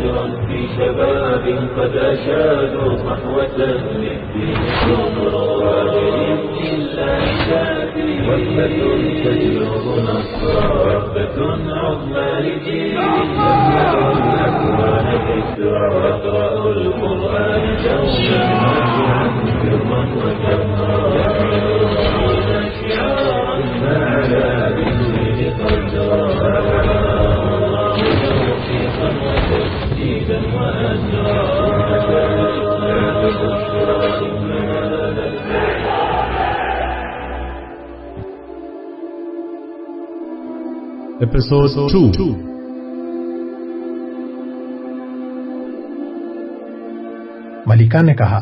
فجرا في شباب قد أشادوا صحوة للدين كبرى بإذن الله تأتي تجلب نصرا وثبة عظمى لجيل يملأ القرآن دوما سرا وجهرا Episode 2 ملکہ نے کہا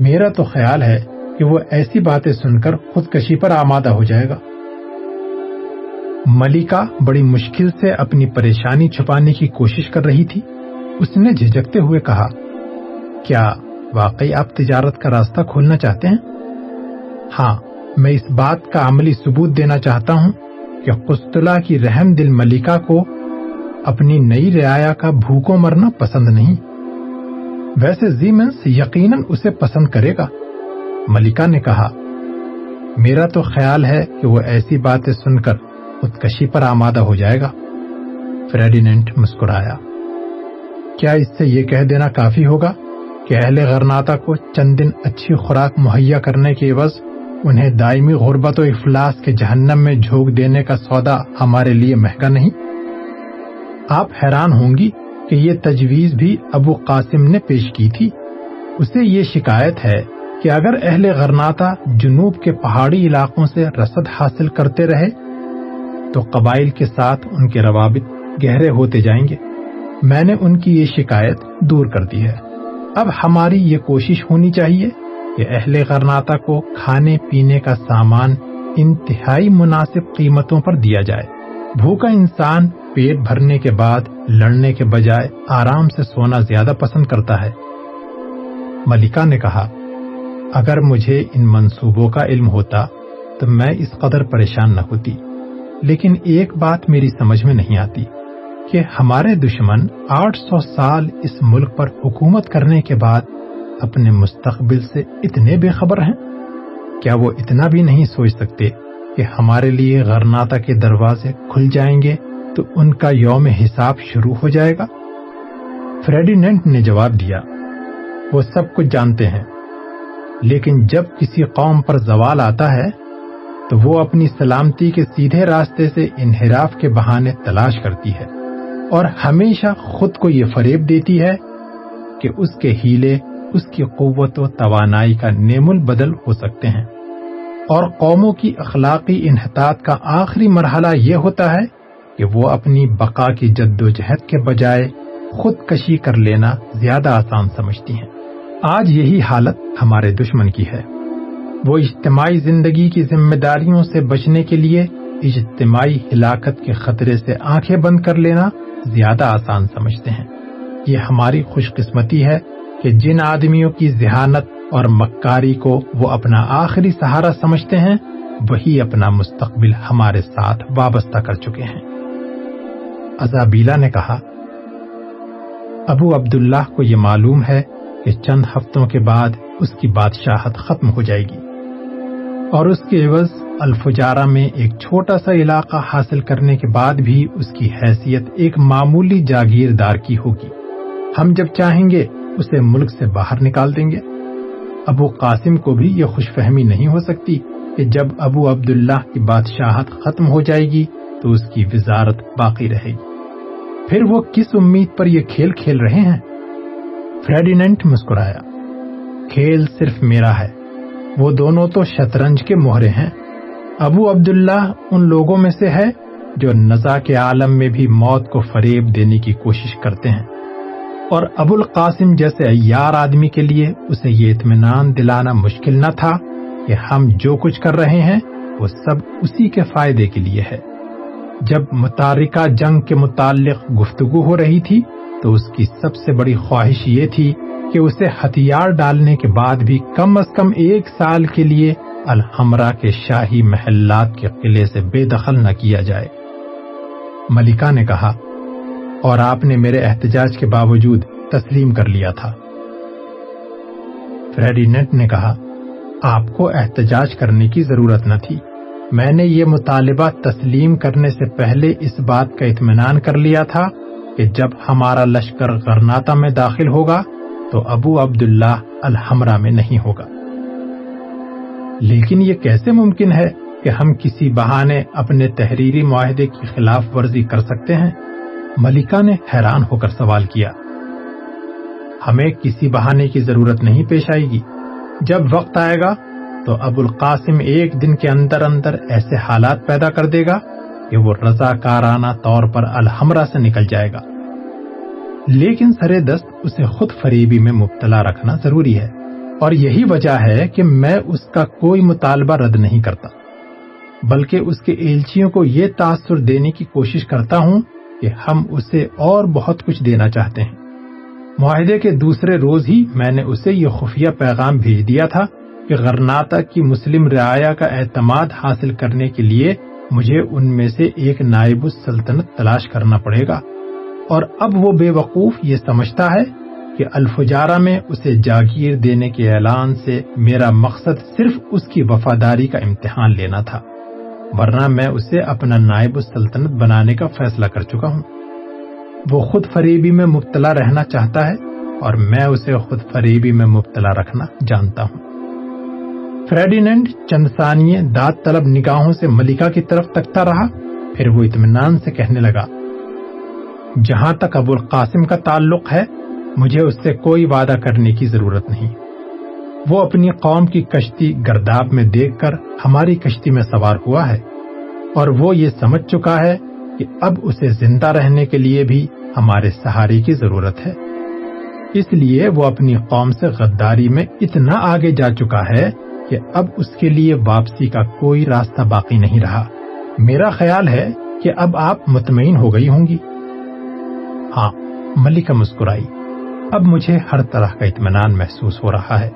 میرا تو خیال ہے کہ وہ ایسی باتیں سن کر خودکشی پر آمادہ ہو جائے گا ملکہ بڑی مشکل سے اپنی پریشانی چھپانے کی کوشش کر رہی تھی اس نے جھجکتے ہوئے کہا کیا واقعی آپ تجارت کا راستہ کھولنا چاہتے ہیں؟ ہاں میں اس بات کا عملی ثبوت دینا چاہتا ہوں کہ قسطلہ کی رحم دل ملکہ کو اپنی نئی رعایا کا بھوکوں مرنا پسند نہیں۔ ویسے زیمنس یقیناً اسے پسند کرے گا۔ ملکہ نے کہا، میرا تو خیال ہے کہ وہ ایسی باتیں سن کر خودکشی پر آمادہ ہو جائے گا۔ فریڈینٹ مسکرایا۔ کیا اس سے یہ کہہ دینا کافی ہوگا؟ کہ اہل غرناتا کو چند دن اچھی خوراک مہیا کرنے کے عوض، انہیں دائمی غربت و افلاس کے جہنم میں جھونک دینے کا سودا ہمارے لیے مہنگا نہیں۔ آپ حیران ہوں گی کہ یہ تجویز بھی ابو قاسم نے پیش کی تھی۔ اسے یہ شکایت ہے کہ اگر اہل غرناتا جنوب کے پہاڑی علاقوں سے رسد حاصل کرتے رہے، تو قبائل کے ساتھ ان کے روابط گہرے ہوتے جائیں گے۔ میں نے ان کی یہ شکایت دور کر دی ہے۔ اب ہماری یہ کوشش ہونی چاہیے کہ اہل غرناتا کو کھانے پینے کا سامان انتہائی مناسب قیمتوں پر دیا جائے۔ بھوکا انسان پیٹ بھرنے کے بعد لڑنے کے بجائے آرام سے سونا زیادہ پسند کرتا ہے۔ ملکہ نے کہا، اگر مجھے ان منصوبوں کا علم ہوتا تو میں اس قدر پریشان نہ ہوتی، لیکن ایک بات میری سمجھ میں نہیں آتی۔ کہ ہمارے دشمن آٹھ سو سال اس ملک پر حکومت کرنے کے بعد اپنے مستقبل سے اتنے بے خبر ہیں؟ کیا وہ اتنا بھی نہیں سوچ سکتے کہ ہمارے لیے غرناتا کے دروازے کھل جائیں گے تو ان کا یوم حساب شروع ہو جائے گا؟ فریڈینٹ نے جواب دیا، وہ سب کچھ جانتے ہیں، لیکن جب کسی قوم پر زوال آتا ہے تو وہ اپنی سلامتی کے سیدھے راستے سے انحراف کے بہانے تلاش کرتی ہے۔ اور ہمیشہ خود کو یہ فریب دیتی ہے کہ اس کے ہیلے، اس کی قوت و توانائی کا نیم البدل ہو سکتے ہیں۔ اور قوموں کی اخلاقی انحطاط کا آخری مرحلہ یہ ہوتا ہے کہ وہ اپنی بقا کی جد و جہد کے بجائے خود کشی کر لینا زیادہ آسان سمجھتی ہیں۔ آج یہی حالت ہمارے دشمن کی ہے۔ وہ اجتماعی زندگی کی ذمہ داریوں سے بچنے کے لیے اجتماعی ہلاکت کے خطرے سے آنکھیں بند کر لینا زیادہ آسان سمجھتے ہیں۔ یہ ہماری خوش قسمتی ہے کہ جن آدمیوں کی ذہانت اور مکاری کو وہ اپنا آخری سہارا سمجھتے ہیں، وہی اپنا مستقبل ہمارے ساتھ وابستہ کر چکے ہیں۔ ازابیلا نے کہا، ابو عبداللہ کو یہ معلوم ہے کہ چند ہفتوں کے بعد اس کی بادشاہت ختم ہو جائے گی۔ اور اس کے عوض الفجارہ میں ایک چھوٹا سا علاقہ حاصل کرنے کے بعد بھی اس کی حیثیت ایک معمولی جاگیردار کی ہوگی۔ ہم جب چاہیں گے، اسے ملک سے باہر نکال دیں گے۔ ابو قاسم کو بھی یہ خوش فہمی نہیں ہو سکتی کہ جب ابو عبداللہ کی بادشاہت ختم ہو جائے گی تو اس کی وزارت باقی رہے گی۔ پھر وہ کس امید پر یہ کھیل کھیل رہے ہیں؟ فریڈینٹ مسکرایا۔ کھیل صرف میرا ہے۔ وہ دونوں تو شطرنج کے مہرے ہیں۔ ابو عبداللہ ان لوگوں میں سے ہے جو نزا کے عالم میں بھی موت کو فریب دینے کی کوشش کرتے ہیں۔ اور ابو القاسم جیسے ایار آدمی کے لیے اسے یہ اطمینان دلانا مشکل نہ تھا کہ ہم جو کچھ کر رہے ہیں، وہ سب اسی کے فائدے کے لیے ہے۔ جب متارکہ جنگ کے متعلق گفتگو ہو رہی تھی تو اس کی سب سے بڑی خواہش یہ تھی کہ اسے ہتھیار ڈالنے کے بعد بھی کم از کم ایک سال کے لیے الحمرا کے شاہی محلات کے قلعے سے بے دخل نہ کیا جائے۔ ملکہ نے کہا، اور آپ نے میرے احتجاج کے باوجود تسلیم کر لیا تھا۔ فریڈینٹ نے کہا، آپ کو احتجاج کرنے کی ضرورت نہ تھی۔ میں نے یہ مطالبہ تسلیم کرنے سے پہلے اس بات کا اطمینان کر لیا تھا کہ جب ہمارا لشکر غرناتا میں داخل ہوگا تو ابو عبداللہ الحمرہ میں نہیں ہوگا۔ لیکن یہ کیسے ممکن ہے کہ ہم کسی بہانے اپنے تحریری معاہدے کی خلاف ورزی کر سکتے ہیں؟ ملکہ نے حیران ہو کر سوال کیا۔ ہمیں کسی بہانے کی ضرورت نہیں پیش آئے گی۔ جب وقت آئے گا تو ابو القاسم ایک دن کے اندر اندر ایسے حالات پیدا کر دے گا کہ وہ رضا کارانہ طور پر الحمرہ سے نکل جائے گا۔ لیکن سر دست اسے خود فریبی میں مبتلا رکھنا ضروری ہے۔ اور یہی وجہ ہے کہ میں اس کا کوئی مطالبہ رد نہیں کرتا، بلکہ اس کے ایلچیوں کو یہ تاثر دینے کی کوشش کرتا ہوں کہ ہم اسے اور بہت کچھ دینا چاہتے ہیں۔ معاہدے کے دوسرے روز ہی میں نے اسے یہ خفیہ پیغام بھیج دیا تھا کہ غرناتا کی مسلم رعایا کا اعتماد حاصل کرنے کے لیے مجھے ان میں سے ایک نائب السلطنت تلاش کرنا پڑے گا۔ اور اب وہ بے وقوف یہ سمجھتا ہے کہ الفجارہ میں اسے جاگیر دینے کے اعلان سے میرا مقصد صرف اس کی وفاداری کا امتحان لینا تھا، ورنہ میں اسے اپنا نائب السلطنت بنانے کا فیصلہ کر چکا ہوں۔ وہ خود فریبی میں مبتلا رہنا چاہتا ہے اور میں اسے خود فریبی میں مبتلا رکھنا جانتا ہوں۔ فریڈینڈ چند ثانیے داد طلب نگاہوں سے ملکہ کی طرف تکتا رہا، پھر وہ اطمینان سے کہنے لگا جہاں تک ابو القاسم کا تعلق ہے، مجھے اس سے کوئی وعدہ کرنے کی ضرورت نہیں۔ وہ اپنی قوم کی کشتی گرداب میں دیکھ کر ہماری کشتی میں سوار ہوا ہے۔ اور وہ یہ سمجھ چکا ہے کہ اب اسے زندہ رہنے کے لیے بھی ہمارے سہارے کی ضرورت ہے۔ اس لیے وہ اپنی قوم سے غداری میں اتنا آگے جا چکا ہے کہ اب اس کے لیے واپسی کا کوئی راستہ باقی نہیں رہا۔ میرا خیال ہے کہ اب آپ مطمئن ہو گئی ہوں گی۔ ہاں ملکہ مسکرائی۔ اب مجھے ہر طرح کا اطمینان محسوس ہو رہا ہے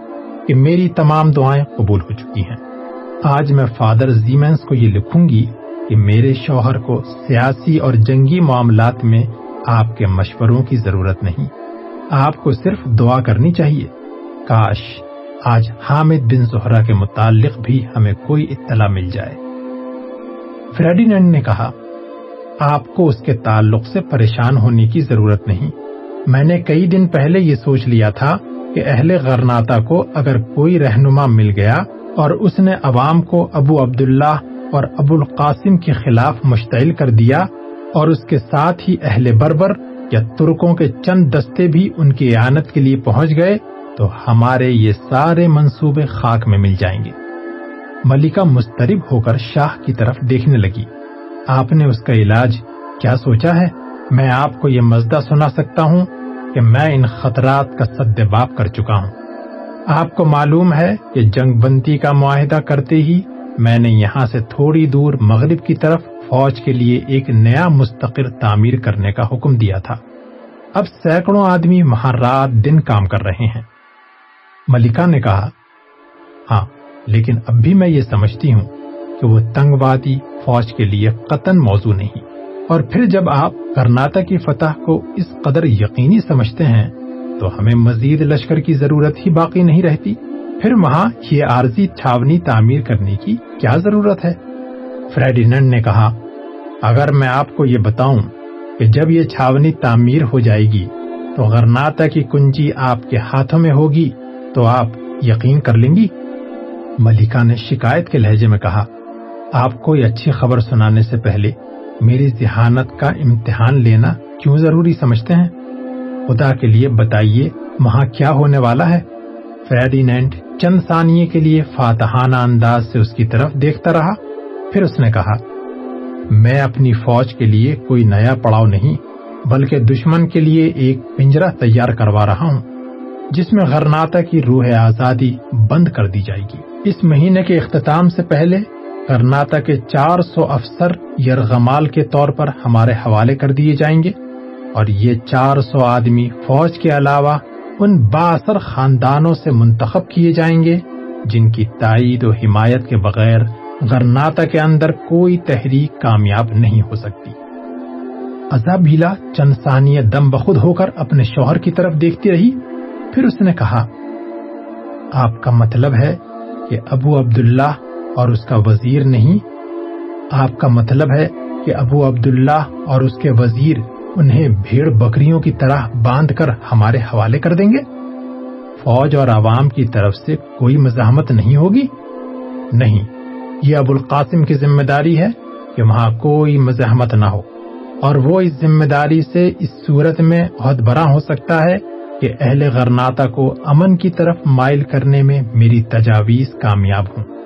کہ میری تمام دعائیں قبول ہو چکی ہیں۔ آج میں فادر زیمنس کو یہ لکھوں گی کہ میرے شوہر کو سیاسی اور جنگی معاملات میں آپ کے مشوروں کی ضرورت نہیں۔ آپ کو صرف دعا کرنی چاہیے۔ کاش آج حامد بن زہرا کے متعلق بھی ہمیں کوئی اطلاع مل جائے۔ فریڈینڈ نے کہا آپ کو اس کے تعلق سے پریشان ہونے کی ضرورت نہیں۔ میں نے کئی دن پہلے یہ سوچ لیا تھا کہ اہل غرناتا کو اگر کوئی رہنما مل گیا اور اس نے عوام کو ابو عبداللہ اور ابو القاسم کے خلاف مشتعل کر دیا اور اس کے ساتھ ہی اہل بربر یا ترکوں کے چند دستے بھی ان کی اعانت کے لیے پہنچ گئے، تو ہمارے یہ سارے منصوبے خاک میں مل جائیں گے۔ ملکہ مسترب ہو کر شاہ کی طرف دیکھنے لگی۔ آپ نے اس کا علاج کیا سوچا ہے؟ میں آپ کو یہ مزدہ سنا سکتا ہوں کہ میں ان خطرات کا سدباب کر چکا ہوں۔ آپ کو معلوم ہے کہ جنگ بندی کا معاہدہ کرتے ہی میں نے یہاں سے تھوڑی دور مغرب کی طرف فوج کے لیے ایک نیا مستقر تعمیر کرنے کا حکم دیا تھا۔ اب سینکڑوں آدمی وہاں رات دن کام کر رہے ہیں۔ ملکہ نے کہا ہاں لیکن اب بھی میں یہ سمجھتی ہوں کہ وہ تنگ وادی فوج کے لیے قطن موضوع نہیں۔ اور پھر جب آپ کرناٹک کی فتح کو اس قدر یقینی سمجھتے ہیں، تو ہمیں مزید لشکر کی ضرورت ہی باقی نہیں رہتی۔ پھر وہاں یہ عارضی چھاونی تعمیر کرنے کی کیا ضرورت ہے؟ فریڈینڈ نے کہا، اگر میں آپ کو یہ بتاؤں کہ جب یہ چھاونی تعمیر ہو جائے گی، تو غرناتا کی کنجی آپ کے ہاتھوں میں ہوگی تو آپ یقین کر لیں گی؟ ملکہ نے شکایت کے لہجے میں کہا آپ کو یہ اچھی خبر سنانے سے پہلے میری ذہانت کا امتحان لینا کیوں ضروری سمجھتے ہیں؟ خدا کے لیے بتائیے وہاں کیا ہونے والا ہے؟ فریڈینڈ چند ثانیے کے لیے فاتحانہ انداز سے اس کی طرف دیکھتا رہا، پھر اس نے کہا، میں اپنی فوج کے لیے کوئی نیا پڑاؤ نہیں، بلکہ دشمن کے لیے ایک پنجرا تیار کروا رہا ہوں، جس میں غرناتا کی روح آزادی بند کر دی جائے گی۔ اس مہینے کے اختتام سے پہلے کرناٹک کے چار سو افسر یرغمال کے طور پر ہمارے حوالے کر دیے جائیں گے اور یہ چار سو آدمی فوج کے علاوہ ان باثر خاندانوں سے منتخب کیے جائیں گے، جن کی تائید و حمایت کے بغیر غرناتا کے اندر کوئی تحریک کامیاب نہیں ہو سکتی۔ ازابیلا چند ثانیہ دم بخود ہو کر اپنے شوہر کی طرف دیکھتی رہی، پھر اس نے کہا، آپ کا مطلب ہے کہ ابو عبداللہ اور اس کا وزیر نہیں۔ آپ کا مطلب ہے کہ ابو عبداللہ اور اس کے وزیر انہیں بھیڑ بکریوں کی طرح باندھ کر ہمارے حوالے کر دیں گے۔ فوج اور عوام کی طرف سے کوئی مزاحمت نہیں ہوگی۔ نہیں، یہ ابو القاسم کی ذمہ داری ہے کہ وہاں کوئی مزاحمت نہ ہو۔ اور وہ اس ذمہ داری سے اس صورت میں عہد برا ہو سکتا ہے کہ اہل غرناتا کو امن کی طرف مائل کرنے میں میری تجاویز کامیاب ہوں۔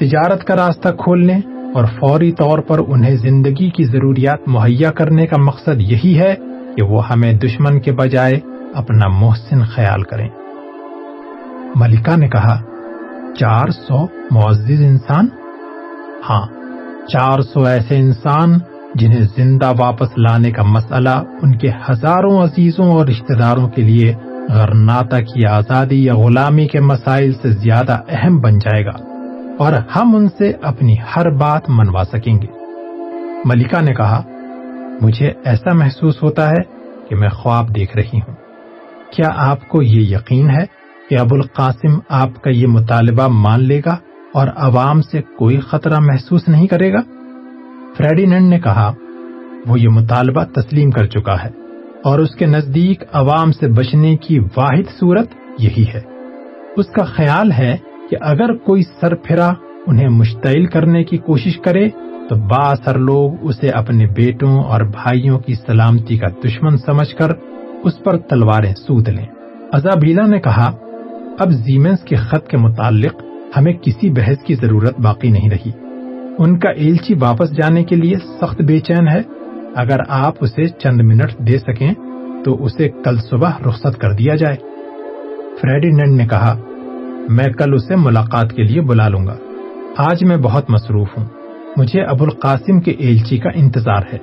تجارت کا راستہ کھولنے اور فوری طور پر انہیں زندگی کی ضروریات مہیا کرنے کا مقصد یہی ہے کہ وہ ہمیں دشمن کے بجائے اپنا محسن خیال کریں۔ ملکہ نے کہا، چار سو معزز انسان؟ ہاں چار سو ایسے انسان جنہیں زندہ واپس لانے کا مسئلہ ان کے ہزاروں عزیزوں اور رشتہ داروں کے لیے غرناتا کی آزادی یا غلامی کے مسائل سے زیادہ اہم بن جائے گا۔ اور ہم ان سے اپنی ہر بات منوا سکیں گے۔ ملکہ نے کہا، مجھے ایسا محسوس ہوتا ہے کہ میں خواب دیکھ رہی ہوں۔ کیا آپ کو یہ یقین ہے کہ ابو القاسم آپ کا یہ مطالبہ مان لے گا اور عوام سے کوئی خطرہ محسوس نہیں کرے گا؟ فریڈینڈ نے کہا، وہ یہ مطالبہ تسلیم کر چکا ہے اور اس کے نزدیک عوام سے بچنے کی واحد صورت یہی ہے۔ اس کا خیال ہے کہ اگر کوئی سر پھرا، انہیں مشتعل کرنے کی کوشش کرے، تو با اثر لوگ اسے اپنے بیٹوں اور بھائیوں کی سلامتی کا دشمن سمجھ کر اس پر تلواریں سود لیں۔ ازابیلا نے کہا، اب زیمنس کے خط کے متعلق ہمیں کسی بحث کی ضرورت باقی نہیں رہی۔ ان کا ایلچی واپس جانے کے لیے سخت بے چین ہے۔ اگر آپ اسے چند منٹ دے سکیں، تو اسے کل صبح رخصت کر دیا جائے۔ فریڈینڈ نے کہا میں کل اسے ملاقات کے لیے بلا لوں گا۔ آج میں بہت مصروف ہوں۔ مجھے ابو القاسم کے ایلچی کا انتظار ہے۔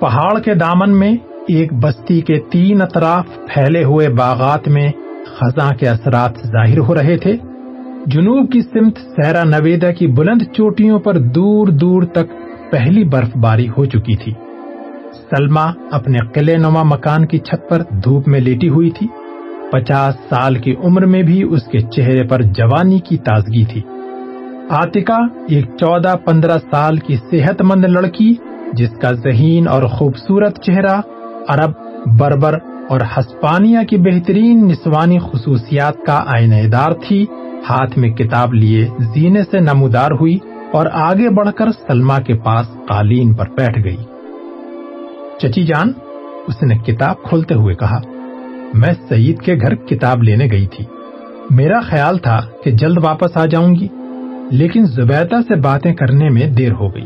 پہاڑ کے دامن میں ایک بستی کے تین اطراف پھیلے ہوئے باغات میں خزاں کے اثرات ظاہر ہو رہے تھے۔ جنوب کی سمت سیرا نویدا کی بلند چوٹیوں پر دور دور تک پہلی برف باری ہو چکی تھی۔ سلما اپنے قلعے نما مکان کی چھت پر دھوپ میں لیٹی ہوئی تھی۔ پچاس سال کی عمر میں بھی اس کے چہرے پر جوانی کی تازگی تھی۔ آتکا، ایک چودہ پندرہ سال کی صحت مند لڑکی، جس کا ذہین اور خوبصورت چہرہ عرب، بربر اور ہسپانیہ کی بہترین نسوانی خصوصیات کا آئینہ دار تھی، ہاتھ میں کتاب لیے زینے سے نمودار ہوئی اور آگے بڑھ کر سلما کے پاس قالین پر بیٹھ گئی۔ چچی جان، اس نے کتاب کھولتے ہوئے کہا میں سعید کے گھر کتاب لینے گئی تھی۔ میرا خیال تھا کہ جلد واپس آ جاؤں گی، لیکن زبیدہ سے باتیں کرنے میں دیر ہو گئی۔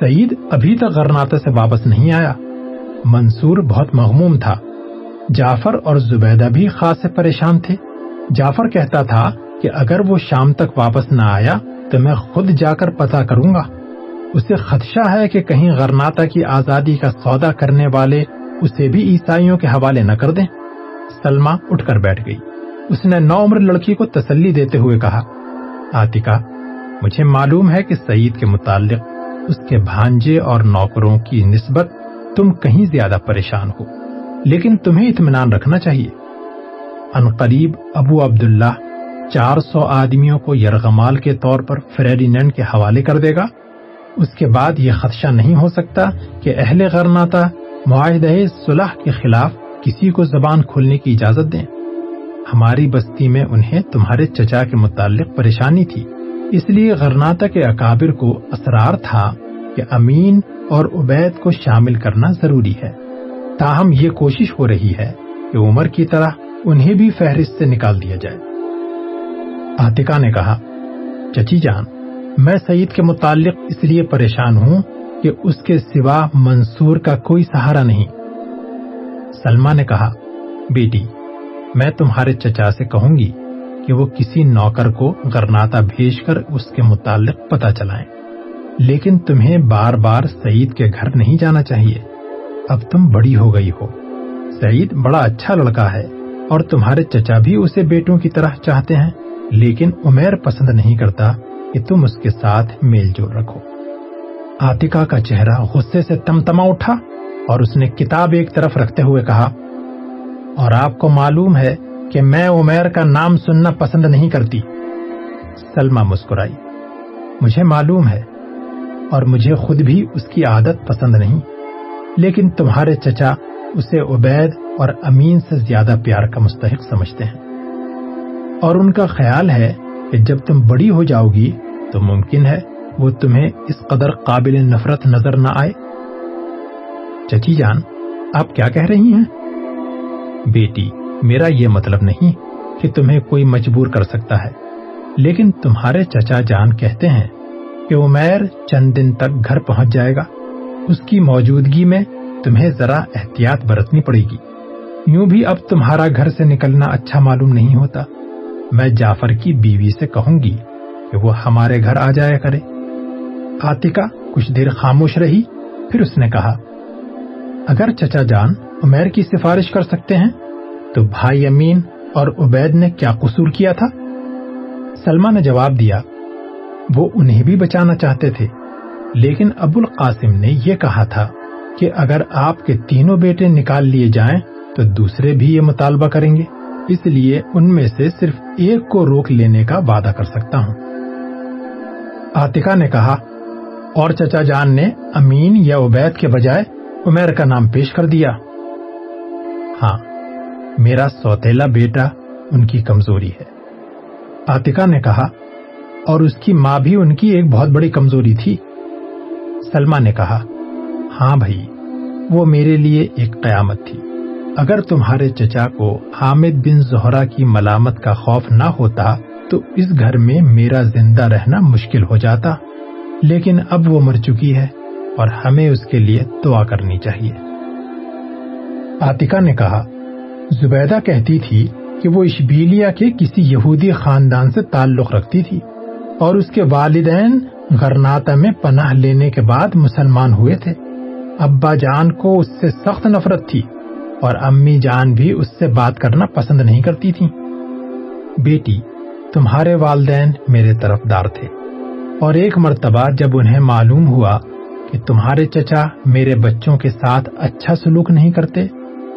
سعید ابھی تک غرناتا سے واپس نہیں آیا۔ منصور بہت مغموم تھا۔ جعفر اور زبیدہ بھی خاص پریشان تھے۔ جعفر کہتا تھا کہ اگر وہ شام تک واپس نہ آیا تو میں خود جا کر پتا کروں گا۔ اسے خدشہ ہے کہ کہیں غرناتا کی آزادی کا سودا کرنے والے اسے بھی عیسائیوں کے حوالے نہ کر دیں۔ سلما اٹھ کر بیٹھ گئی۔ اس نے نو عمر لڑکی کو تسلی دیتے ہوئے کہا، آتکا، مجھے معلوم ہے کہ سعید کے متعلق اس کے بھانجے اور نوکروں کی نسبت تم کہیں زیادہ پریشان ہو، لیکن تمہیں اطمینان رکھنا چاہیے۔ ان قریب ابو عبداللہ چار سو آدمیوں کو یرغمال کے طور پر فریڈینڈ کے حوالے کر دے گا۔ اس کے بعد یہ خدشہ نہیں ہو سکتا کہ اہل غرناتا معاہدہ صلح کے خلاف کسی کو زبان کھولنے کی اجازت دیں۔ ہماری بستی میں انہیں تمہارے چچا کے متعلق پریشانی تھی۔ اس لیے غرناتا کے اکابر کو اسرار تھا کہ امین اور عبید کو شامل کرنا ضروری ہے۔ تاہم یہ کوشش ہو رہی ہے کہ عمر کی طرح انہیں بھی فہرست سے نکال دیا جائے۔ آتکا نے کہا، چچی جان، میں سعید کے متعلق اس لیے پریشان ہوں کہ اس کے سوا منصور کا کوئی سہارا نہیں۔ سلما نے کہا، بیٹی، میں تمہارے چچا سے کہوں گی کہ وہ کسی نوکر کو گرناتا بھیج کر اس کے متعلق پتا چلائیں۔ لیکن تمہیں بار بار سعید کے گھر نہیں جانا چاہیے۔ اب تم بڑی ہو گئی ہو۔ سعید بڑا اچھا لڑکا ہے اور تمہارے چچا بھی اسے بیٹوں کی طرح چاہتے ہیں، لیکن عمیر پسند نہیں کرتا کہ تم اس کے ساتھ میل جول رکھو۔ آتکا کا چہرہ غصے سے تمتما اٹھا اور اس نے کتاب ایک طرف رکھتے ہوئے کہا، اور آپ کو معلوم ہے کہ میں عمیر کا نام سننا پسند نہیں کرتی۔ سلمہ مسکرائی، مجھے معلوم ہے اور مجھے خود بھی اس کی عادت پسند نہیں، لیکن تمہارے چچا اسے عبید اور امین سے زیادہ پیار کا مستحق سمجھتے ہیں۔ اور ان کا خیال ہے کہ جب تم بڑی ہو جاؤ گی تو ممکن ہے وہ تمہیں اس قدر قابل نفرت نظر نہ آئے۔ چچی جان، آپ کیا کہہ رہی ہیں؟ بیٹی، میرا یہ مطلب نہیں کہ تمہیں کوئی مجبور کر سکتا ہے، لیکن تمہارے چچا جان کہتے ہیں کہ عمیر چند دن تک گھر پہنچ جائے گا۔ اس کی موجودگی میں تمہیں ذرا احتیاط برتنی پڑے گی۔ یوں بھی اب تمہارا گھر سے نکلنا اچھا معلوم نہیں ہوتا۔ میں جعفر کی بیوی سے کہوں گی کہ وہ ہمارے گھر آ جایا کرے۔ آتکا کچھ دیر خاموش رہی، پھر اس نے کہا، اگر چچا جان عمیر کی سفارش کر سکتے ہیں، تو بھائی امین اور عبید نے کیا قصور کیا تھا؟ سلمہ نے جواب دیا، وہ انہیں بھی بچانا چاہتے تھے، لیکن ابو القاسم نے یہ کہا تھا کہ اگر آپ کے تینوں بیٹے نکال لیے جائیں، تو دوسرے بھی یہ مطالبہ کریں گے، اس لیے ان میں سے صرف ایک کو روک لینے کا وعدہ کر سکتا ہوں۔ آتکا نے کہا اور چچا جان نے امین یا عبید کے بجائے عمیر کا نام پیش کر دیا۔ ہاں میرا سوتیلا بیٹا ان کی کمزوری ہے۔ آتکا نے کہا، اور اس کی ماں بھی ان کی ایک بہت بڑی کمزوری تھی۔ سلما نے کہا ہاں بھائی، وہ میرے لیے ایک قیامت تھی۔ اگر تمہارے چچا کو حامد بن زہرا کی ملامت کا خوف نہ ہوتا، تو اس گھر میں میرا زندہ رہنا مشکل ہو جاتا۔ لیکن اب وہ مر چکی ہے اور ہمیں اس کے لیے دعا کرنی چاہیے۔ آتکا نے کہا، زبیدہ کہتی تھی کہ وہ اشبیلیا کے کسی یہودی خاندان سے تعلق رکھتی تھی اور اس کے والدین غرناتا میں پناہ لینے کے بعد مسلمان ہوئے تھے۔ ابا جان کو اس سے سخت نفرت تھی اور امی جان بھی اس سے بات کرنا پسند نہیں کرتی تھی بیٹی، تمہارے والدین میرے طرف دار تھے۔ اور ایک مرتبہ جب انہیں معلوم ہوا کہ تمہارے چچا میرے بچوں کے ساتھ اچھا سلوک نہیں کرتے،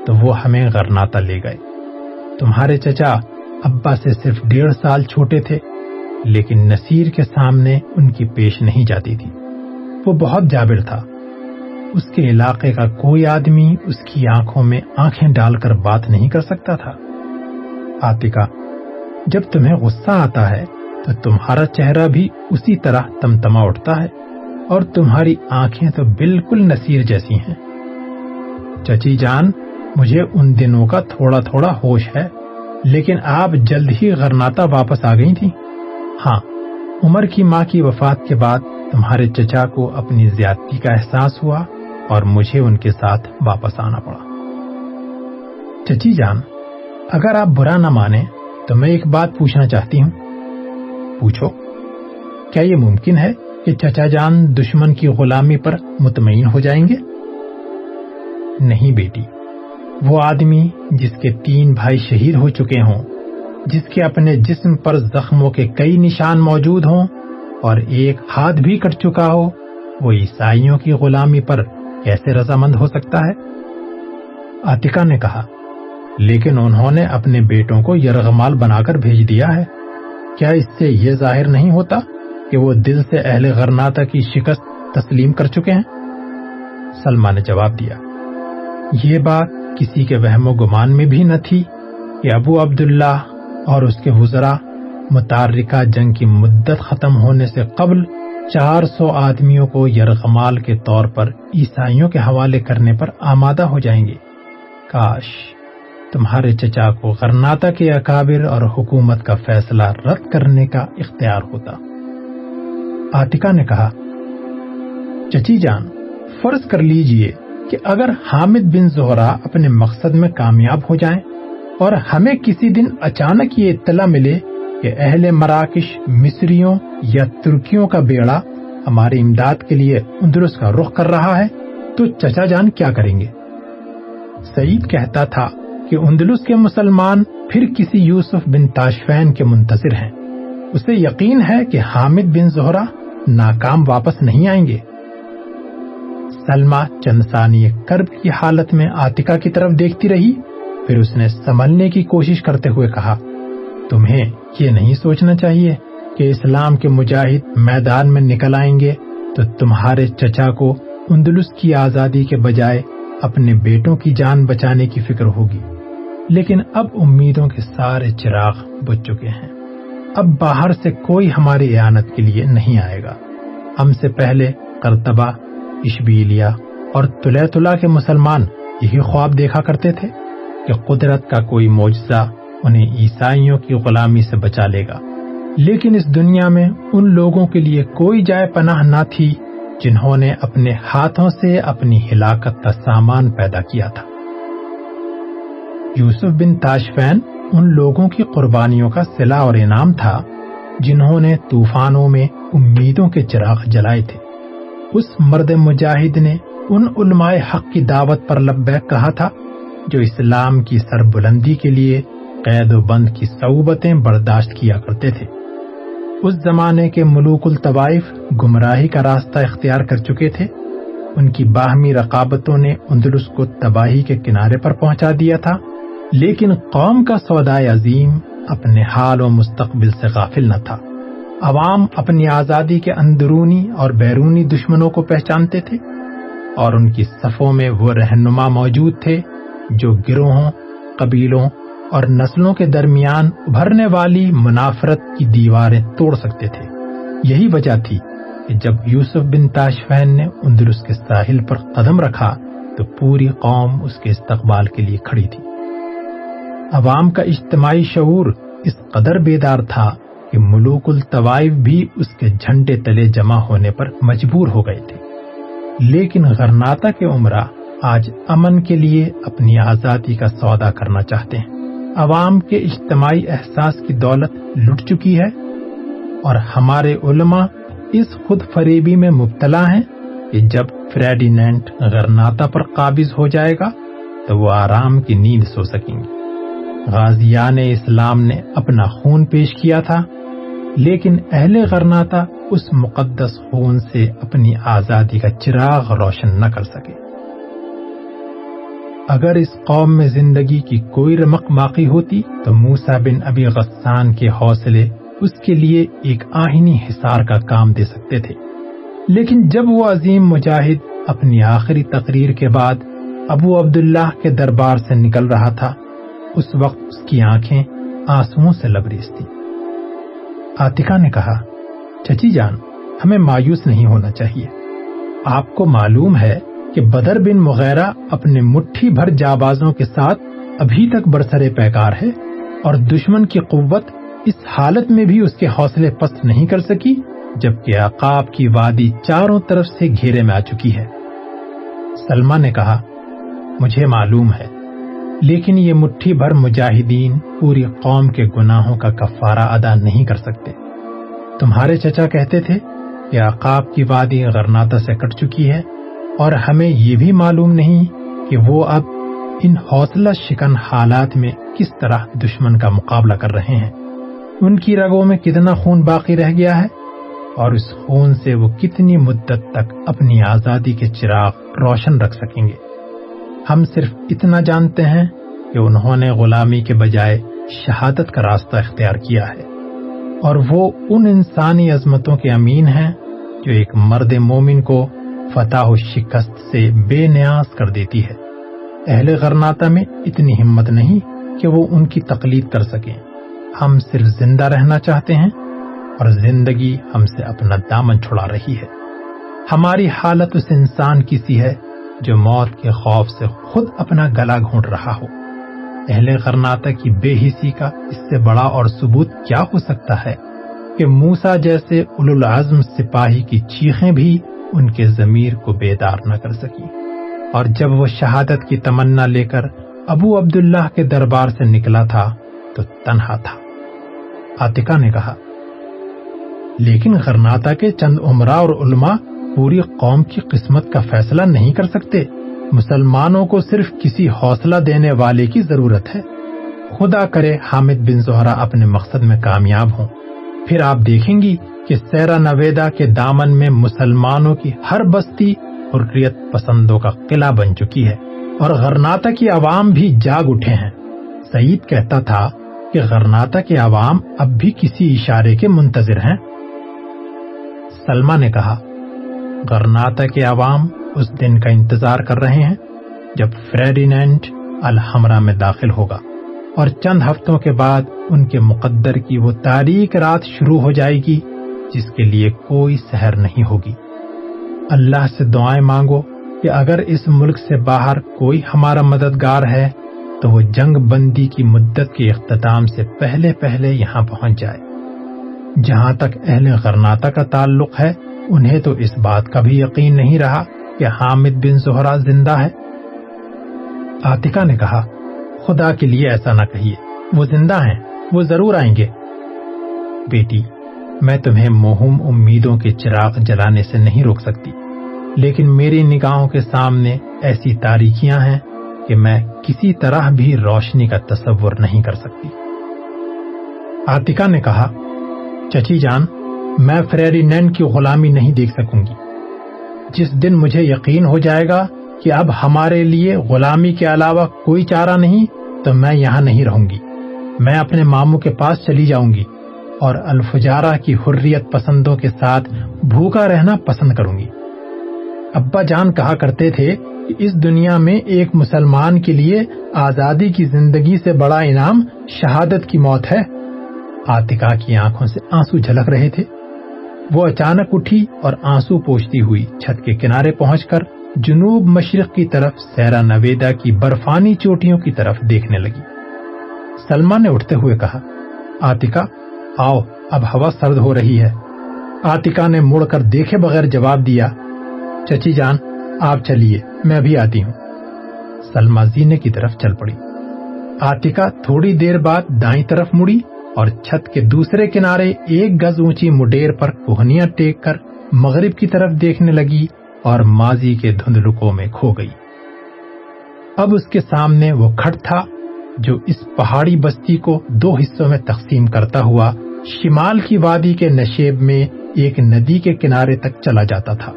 تو وہ ہمیں غرناتا لے گئے۔ تمہارے چچا ابا سے صرف ڈیڑھ سال چھوٹے تھے، لیکن نصیر کے سامنے ان کی پیش نہیں جاتی تھی۔ وہ بہت جابر تھا۔ اس کے علاقے کا کوئی آدمی اس کی آنکھوں میں آنکھیں ڈال کر بات نہیں کر سکتا تھا۔ آتکا جب تمہیں غصہ آتا ہے تو تمہارا چہرہ بھی اسی طرح تمتما اٹھتا ہے اور تمہاری آنکھیں تو بالکل نصیر جیسی ہیں۔ چچی جان، مجھے ان دنوں کا تھوڑا تھوڑا ہوش ہے، لیکن آپ جلد ہی غرناتا واپس آ گئی تھی ہاں عمر کی ماں کی وفات کے بعد تمہارے چچا کو اپنی زیادتی کا احساس ہوا اور مجھے ان کے ساتھ واپس آنا پڑا۔ چچی جان، اگر آپ برا نہ مانیں تو میں ایک بات پوچھنا چاہتی ہوں۔ پوچھو، کیا یہ ممکن ہے کہ چچا جان دشمن کی غلامی پر مطمئن ہو جائیں گے؟ نہیں بیٹی، وہ آدمی جس کے تین بھائی شہید ہو چکے ہوں، جس کے اپنے جسم پر زخموں کے کئی نشان موجود ہوں اور ایک ہاتھ بھی کٹ چکا ہو، وہ عیسائیوں کی غلامی پر کیسے رضامند ہو سکتا ہے؟ آتکا نے کہا، لیکن انہوں نے اپنے بیٹوں کو یرغمال بنا کر بھیج دیا ہے۔ کیا اس سے یہ ظاہر نہیں ہوتا کہ وہ دل سے اہل غرناتا کی شکست تسلیم کر چکے ہیں؟ سلما نے جواب دیا، یہ بات کسی کے وہم و گمان میں بھی نہ تھی کہ ابو عبداللہ اور اس کے وزراء متارکہ جنگ کی مدت ختم ہونے سے قبل چار سو آدمیوں کو یرغمال کے طور پر عیسائیوں کے حوالے کرنے پر آمادہ ہو جائیں گے۔ کاش۔ تمہارے چچا کو غرناتا کے اکابر اور حکومت کا فیصلہ رد کرنے کا اختیار ہوتا۔ آتکا نے کہا، چچی جان، فرض کر لیجیے کہ اگر حامد بن زہرا اپنے مقصد میں کامیاب ہو جائیں اور ہمیں کسی دن اچانک یہ اطلاع ملے کہ اہل مراکش، مصریوں یا ترکیوں کا بیڑا ہماری امداد کے لیے اندرس کا رخ کر رہا ہے، تو چچا جان کیا کریں گے؟ سعید کہتا تھا کہ اندلس کے مسلمان پھر کسی یوسف بن تاشفین کے منتظر ہیں۔ اسے یقین ہے کہ حامد بن زہرا ناکام واپس نہیں آئیں گے۔ سلما چند ثانی کرب کی حالت میں آتکا کی طرف دیکھتی رہی، پھر اس نے سنبھلنے کی کوشش کرتے ہوئے کہا، تمہیں یہ نہیں سوچنا چاہیے کہ اسلام کے مجاہد میدان میں نکل آئیں گے تو تمہارے چچا کو اندلس کی آزادی کے بجائے اپنے بیٹوں کی جان بچانے کی فکر ہوگی۔ لیکن اب امیدوں کے سارے چراغ بج چکے ہیں۔ اب باہر سے کوئی ہماری اعانت کے لیے نہیں آئے گا۔ ہم سے پہلے کرتبہ اشبیلیا اور تلا کے مسلمان یہی خواب دیکھا کرتے تھے کہ قدرت کا کوئی معجزہ انہیں عیسائیوں کی غلامی سے بچا لے گا۔ لیکن اس دنیا میں ان لوگوں کے لیے کوئی جائے پناہ نہ تھی جنہوں نے اپنے ہاتھوں سے اپنی ہلاکت کا سامان پیدا کیا تھا۔ یوسف بن تاشفین ان لوگوں کی قربانیوں کا سلا اور انعام تھا، جنہوں نے طوفانوں میں امیدوں کے چراغ جلائے تھے۔ اس مرد مجاہد نے ان علماء حق کی دعوت پر لبیک کہا تھا، جو اسلام کی سر بلندی کے لیے قید و بند کی صعوبتیں برداشت کیا کرتے تھے۔ اس زمانے کے ملوک الطوائف گمراہی کا راستہ اختیار کر چکے تھے۔ ان کی باہمی رقابتوں نے اندلس کو تباہی کے کنارے پر پہنچا دیا تھا۔ لیکن قوم کا سودائے عظیم اپنے حال و مستقبل سے غافل نہ تھا۔ عوام اپنی آزادی کے اندرونی اور بیرونی دشمنوں کو پہچانتے تھے اور ان کی صفوں میں وہ رہنما موجود تھے جو گروہوں، قبیلوں اور نسلوں کے درمیان ابھرنے والی منافرت کی دیواریں توڑ سکتے تھے۔ یہی وجہ تھی کہ جب یوسف بن تاشفین نے اندرس کے ساحل پر قدم رکھا تو پوری قوم اس کے استقبال کے لیے کھڑی تھی۔ عوام کا اجتماعی شعور اس قدر بیدار تھا کہ ملوک الطوائف بھی اس کے جھنڈے تلے جمع ہونے پر مجبور ہو گئے تھے۔ لیکن غرناتا کے عمرہ آج امن کے لیے اپنی آزادی کا سودا کرنا چاہتے ہیں۔ عوام کے اجتماعی احساس کی دولت لٹ چکی ہے اور ہمارے علماء اس خود فریبی میں مبتلا ہیں کہ جب فریڈینٹ غرناتا پر قابض ہو جائے گا تو وہ آرام کی نیند سو سکیں گے۔ غازیان اسلام نے اپنا خون پیش کیا تھا، لیکن اہل غرناتا اس مقدس خون سے اپنی آزادی کا چراغ روشن نہ کر سکے۔ اگر اس قوم میں زندگی کی کوئی رمق باقی ہوتی، تو موسا بن ابی غسان کے حوصلے اس کے لیے ایک آہنی حصار کا کام دے سکتے تھے۔ لیکن جب وہ عظیم مجاہد اپنی آخری تقریر کے بعد ابو عبداللہ کے دربار سے نکل رہا تھا اس وقت اس کی آنکھیں آنسو سے لبریز تھی آتکا نے کہا، چچی جان، ہمیں مایوس نہیں ہونا چاہیے۔ آپ کو معلوم ہے کہ بدر بن مغیرہ اپنے مٹھی بھر جابازوں کے ساتھ ابھی تک برسرے پیکار ہے اور دشمن کی قوت اس حالت میں بھی اس کے حوصلے پست نہیں کر سکی، جبکہ عقاب کی وادی چاروں طرف سے گھیرے میں آ چکی ہے۔ سلما نے کہا، مجھے معلوم ہے لیکن یہ مٹھی بھر مجاہدین پوری قوم کے گناہوں کا کفارہ ادا نہیں کر سکتے۔ تمہارے چچا کہتے تھے کہ عقاب کی وادی غرناتا سے کٹ چکی ہے اور ہمیں یہ بھی معلوم نہیں کہ وہ اب ان حوصلہ شکن حالات میں کس طرح دشمن کا مقابلہ کر رہے ہیں۔ ان کی رگوں میں کتنا خون باقی رہ گیا ہے اور اس خون سے وہ کتنی مدت تک اپنی آزادی کے چراغ روشن رکھ سکیں گے۔ ہم صرف اتنا جانتے ہیں کہ انہوں نے غلامی کے بجائے شہادت کا راستہ اختیار کیا ہے۔ اور وہ ان انسانی عظمتوں کے امین ہیں جو ایک مرد مومن کو فتح و شکست سے بے نیاز کر دیتی ہے۔ اہل غرناتا میں اتنی ہمت نہیں کہ وہ ان کی تقلید کر سکیں۔ ہم صرف زندہ رہنا چاہتے ہیں اور زندگی ہم سے اپنا دامن چھڑا رہی ہے۔ ہماری حالت اس انسان کی سی ہے جو موت کے خوف سے خود اپنا گلا گھونٹ رہا ہو۔ اہل غرناتا کی بے حسی کا اس سے بڑا اور ثبوت کیا ہو سکتا ہے کہ موسا جیسے العزم سپاہی کی چیخیں بھی ان کے ضمیر کو بیدار نہ کر سکی۔ اور جب وہ شہادت کی تمنا لے کر ابو عبداللہ کے دربار سے نکلا تھا تو تنہا تھا۔ آتکا نے کہا، لیکن غرناتا کے چند عمرہ اور علماء پوری قوم کی قسمت کا فیصلہ نہیں کر سکتے۔ مسلمانوں کو صرف کسی حوصلہ دینے والے کی ضرورت ہے۔ خدا کرے حامد بن زہرا اپنے مقصد میں کامیاب ہوں۔ پھر آپ دیکھیں گی کہ سیرا نویدا کے دامن میں مسلمانوں کی ہر بستی حریت پسندوں کا قلعہ بن چکی ہے اور غرناتا کی عوام بھی جاگ اٹھے ہیں۔ سعید کہتا تھا کہ غرناتا کے عوام اب بھی کسی اشارے کے منتظر ہیں۔ سلما نے کہا غرناتا کے عوام اس دن کا انتظار کر رہے ہیں جب فریڈینینٹ الحمرہ میں داخل ہوگا اور چند ہفتوں کے بعد ان کے مقدر کی وہ تاریخ رات شروع ہو جائے گی جس کے لیے کوئی سحر نہیں ہوگی۔ اللہ سے دعائیں مانگو کہ اگر اس ملک سے باہر کوئی ہمارا مددگار ہے تو وہ جنگ بندی کی مدت کے اختتام سے پہلے پہلے یہاں پہنچ جائے۔ جہاں تک اہل غرناتا کا تعلق ہے انہیں تو اس بات کا بھی یقین نہیں رہا کہ حامد بن زہرا زندہ ہے۔ آتکا نے کہا، خدا کے لیے ایسا نہ کہیے، وہ زندہ ہیں، وہ ضرور آئیں گے۔ بیٹی، میں تمہیں مہم امیدوں کے چراغ جلانے سے نہیں روک سکتی، لیکن میری نگاہوں کے سامنے ایسی تاریکیاں ہیں کہ میں کسی طرح بھی روشنی کا تصور نہیں کر سکتی۔ آتکا نے کہا، چچی جان میں فریری نین کی غلامی نہیں دیکھ سکوں گی۔ جس دن مجھے یقین ہو جائے گا کہ اب ہمارے لیے غلامی کے علاوہ کوئی چارہ نہیں، تو میں یہاں نہیں رہوں گی۔ میں اپنے ماموں کے پاس چلی جاؤں گی اور الفجارہ کی حریت پسندوں کے ساتھ بھوکا رہنا پسند کروں گی۔ ابا جان کہا کرتے تھے کہ اس دنیا میں ایک مسلمان کے لیے آزادی کی زندگی سے بڑا انعام شہادت کی موت ہے۔ آتکا کی آنکھوں سے آنسو جھلک رہے تھے۔ وہ اچانک اٹھی اور آنسو پوچھتی ہوئی چھت کے کنارے پہنچ کر جنوب مشرق کی طرف سیرا نویدا کی برفانی چوٹیوں کی طرف دیکھنے لگی۔ سلما نے اٹھتے ہوئے کہا آتکا آؤ، اب ہوا سرد ہو رہی ہے۔ آتکا نے مڑ کر دیکھے بغیر جواب دیا، چچی جان، آپ چلیے، میں بھی آتی ہوں۔ سلما زینے کی طرف چل پڑی۔ آتکا تھوڑی دیر بعد دائیں طرف مڑی اور چھت کے دوسرے کنارے ایک گز اونچی مڈیر پر کوہنیاں ٹیک کر مغرب کی طرف دیکھنے لگی اور ماضی کے دھندلکوں میں کھو گئی۔ اب اس کے سامنے وہ کھٹ تھا جو اس پہاڑی بستی کو دو حصوں میں تقسیم کرتا ہوا شمال کی وادی کے نشیب میں ایک ندی کے کنارے تک چلا جاتا تھا۔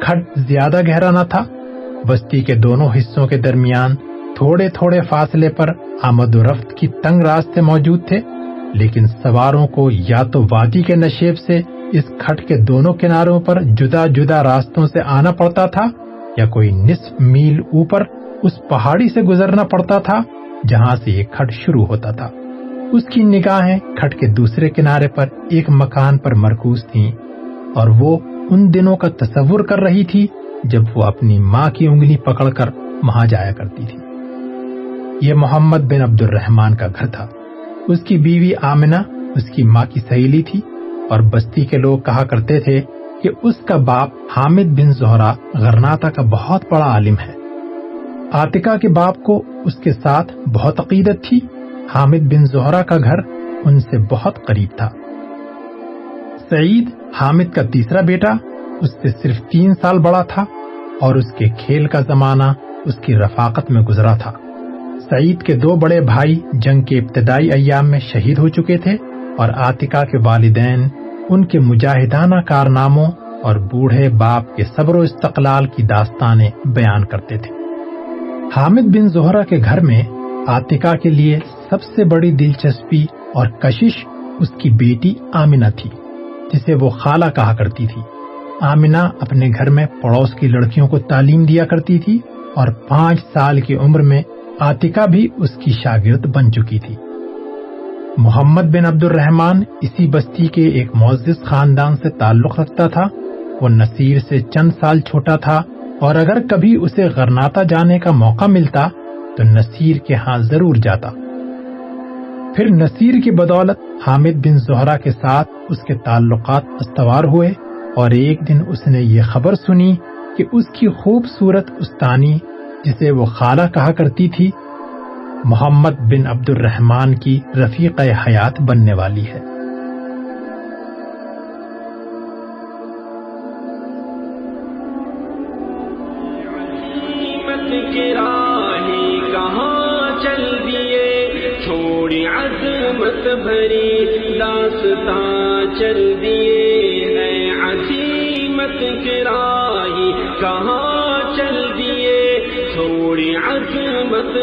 کھٹ زیادہ گہرا نہ تھا۔ بستی کے دونوں حصوں کے درمیان تھوڑے تھوڑے فاصلے پر آمد و رفت کی تنگ راستے موجود تھے۔ لیکن سواروں کو یا تو وادی کے نشیب سے اس کھٹ کے دونوں کناروں پر جدا جدا راستوں سے آنا پڑتا تھا، یا کوئی نصف میل اوپر اس پہاڑی سے گزرنا پڑتا تھا جہاں سے یہ کھٹ شروع ہوتا تھا۔ اس کی نگاہیں کھٹ کے دوسرے کنارے پر ایک مکان پر مرکوز تھیں اور وہ ان دنوں کا تصور کر رہی تھی جب وہ اپنی ماں کی انگلی پکڑ کر وہاں جایا کرتی تھی۔ یہ محمد بن عبد الرحمان کا گھر تھا۔ اس کی بیوی آمنہ، اس کی ماں کی سہیلی تھی اور بستی کے لوگ کہا کرتے تھے کہ اس کا باپ حامد بن زہرا غرناتا کا بہت بڑا عالم ہے۔ آتکا کے باپ کو اس کے ساتھ بہت عقیدت تھی۔ حامد بن زہرا کا گھر ان سے بہت قریب تھا۔ سعید، حامد کا تیسرا بیٹا، اس سے صرف تین سال بڑا تھا اور اس کے کھیل کا زمانہ، اس کی رفاقت میں گزرا تھا۔ سعید کے دو بڑے بھائی جنگ کے ابتدائی ایام میں شہید ہو چکے تھے اور آتکا کے والدین، ان کے مجاہدانہ کارناموں اور بوڑھے باپ کے صبر و استقلال کی داستانیں بیان کرتے تھے۔ حامد بن زہرا کے گھر میں آتکا کے لیے سب سے بڑی دلچسپی اور کشش اس کی بیٹی آمنہ تھی، جسے وہ خالہ کہا کرتی تھی۔ آمنہ اپنے گھر میں پڑوس کی لڑکیوں کو تعلیم دیا کرتی تھی اور پانچ سال کی عمر میں آتکا بھی اس کی شاگرد بن چکی تھی۔ محمد بن عبد الرحمان اسی بستی کے ایک معزز خاندان سے تعلق رکھتا تھا۔ وہ نصیر سے چند سال چھوٹا تھا اور اگر کبھی اسے غرناتا جانے کا موقع ملتا تو نصیر کے ہاں ضرور جاتا۔ پھر نصیر کی بدولت حامد بن زہرا کے ساتھ اس کے تعلقات استوار ہوئے اور ایک دن اس نے یہ خبر سنی کہ اس کی خوبصورت استانی جسے وہ خالہ کہا کرتی تھی، محمد بن عبد الرحمان کی رفیق حیات بننے والی ہے۔